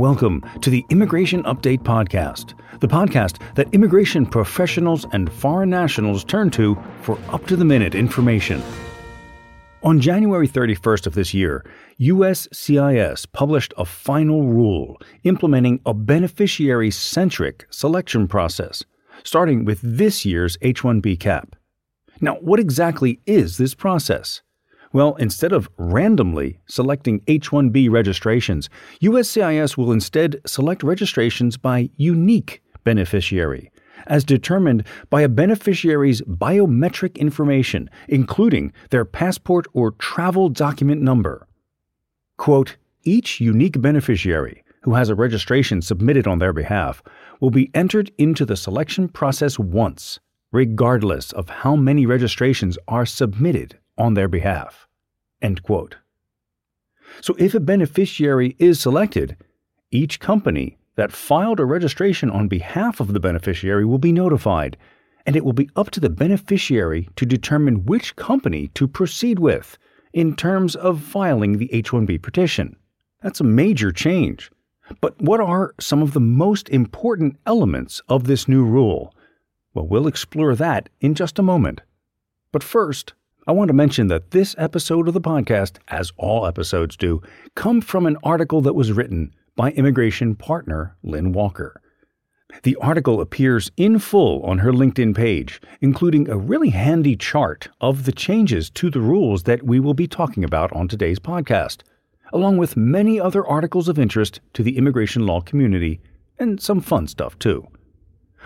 Welcome to the Immigration Update Podcast, the podcast that immigration professionals and foreign nationals turn to for up to the minute information. On January 31st of this year, USCIS published a final rule implementing a beneficiary centric selection process, starting with this year's H 1B cap. Now, what exactly is this process? Well, instead of randomly selecting H 1B registrations, USCIS will instead select registrations by unique beneficiary, as determined by a beneficiary's biometric information, including their passport or travel document number. Quote, each unique beneficiary who has a registration submitted on their behalf will be entered into the selection process once, regardless of how many registrations are submitted on their behalf. End quote. So if a beneficiary is selected, each company that filed a registration on behalf of the beneficiary will be notified, and it will be up to the beneficiary to determine which company to proceed with in terms of filing the H 1B petition. That's a major change. But what are some of the most important elements of this new rule? Well, we'll explore that in just a moment. But first, I want to mention that this episode of the podcast, as all episodes do, come from an article that was written by immigration partner Lin Walker. The article appears in full on her LinkedIn page, including a really handy chart of the changes to the rules that we will be talking about on today's podcast, along with many other articles of interest to the immigration law community and some fun stuff too.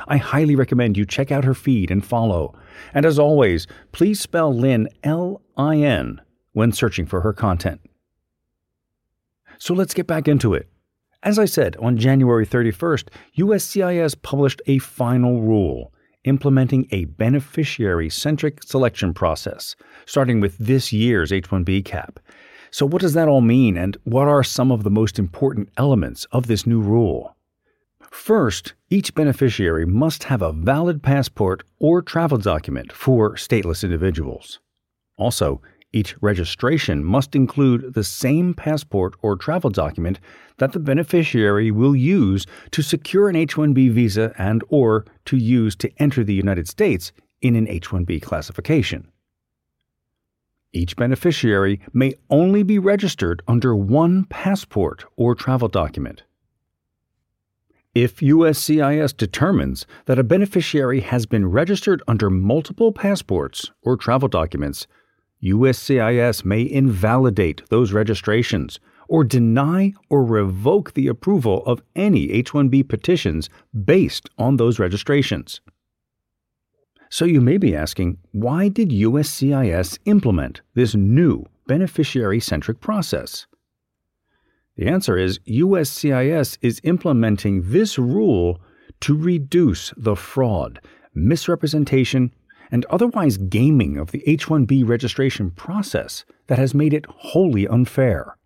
I highly recommend you check out her feed and follow. And as always, please spell Lin L I N when searching for her content. So let's get back into it. As I said, on January 31st, USCIS published a final rule implementing a beneficiary centric selection process, starting with this year's H 1B cap. So, what does that all mean, and what are some of the most important elements of this new rule? First, each beneficiary must have a valid passport or travel document for stateless individuals. Also, each registration must include the same passport or travel document that the beneficiary will use to secure an H-1B visa and or to use to enter the United States in an H-1B classification. Each beneficiary may only be registered under one passport or travel document. If USCIS determines that a beneficiary has been registered under multiple passports or travel documents, USCIS may invalidate those registrations or deny or revoke the approval of any H 1B petitions based on those registrations. So you may be asking, why did USCIS implement this new beneficiary centric process? The answer is USCIS is implementing this rule to reduce the fraud, misrepresentation, and otherwise gaming of the H 1B registration process that has made it wholly unfair.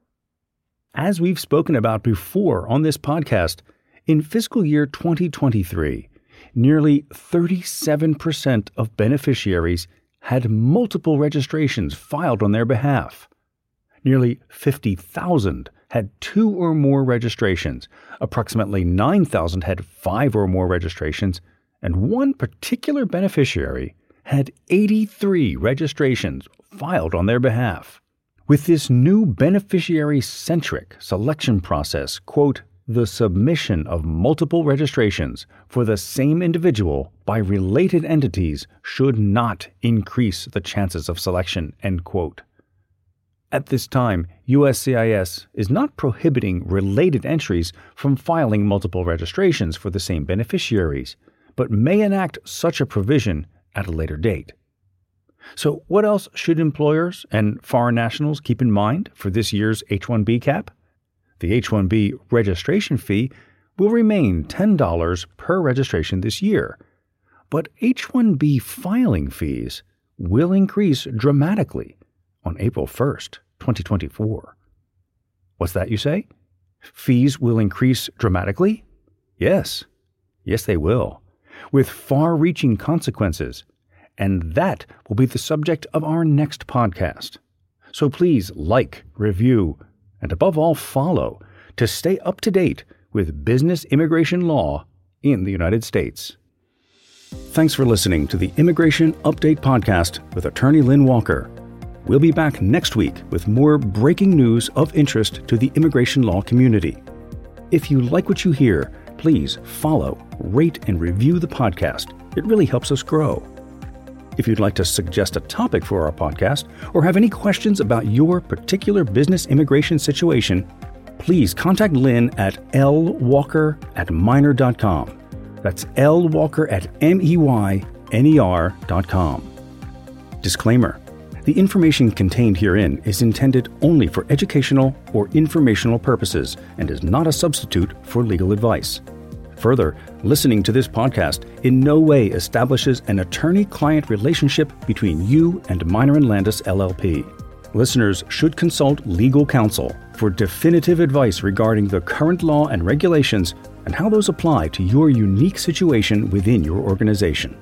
As we've spoken about before on this podcast, in fiscal year 2023, nearly 37% of beneficiaries had multiple registrations filed on their behalf. Nearly 50,000 had two or more registrations, approximately 9,000 had five or more registrations, and one particular beneficiary had 83 registrations filed on their behalf. With this new beneficiary centric selection process, quote, the submission of multiple registrations for the same individual by related entities should not increase the chances of selection, end quote. At this time, USCIS is not prohibiting related entries from filing multiple registrations for the same beneficiaries, but may enact such a provision at a later date. So, what else should employers and foreign nationals keep in mind for this year's H 1B cap? The H 1B registration fee will remain $10 per registration this year, but H 1B filing fees will increase dramatically on April 1st, 2024. What's that, you say? Fees will increase dramatically? Yes. Yes, they will, with far reaching consequences. And that will be the subject of our next podcast. So please like, review, and above all, follow to stay up to date with business immigration law in the United States. Thanks for listening to the Immigration Update Podcast with attorney Lin Walker. We'll be back next week with more breaking news of interest to the immigration law community. If you like what you hear, please follow, rate, and review the podcast. It really helps us grow. If you'd like to suggest a topic for our podcast or have any questions about your particular business immigration situation, please contact Lin at lwalker at meyner.com. That's lwalker at m-e-y-n-e-r.com. Disclaimer the information contained herein is intended only for educational or informational purposes and is not a substitute for legal advice. Further, listening to this podcast in no way establishes an attorney client relationship between you and Meyner and Landis LLP. Listeners should consult legal counsel for definitive advice regarding the current law and regulations and how those apply to your unique situation within your organization.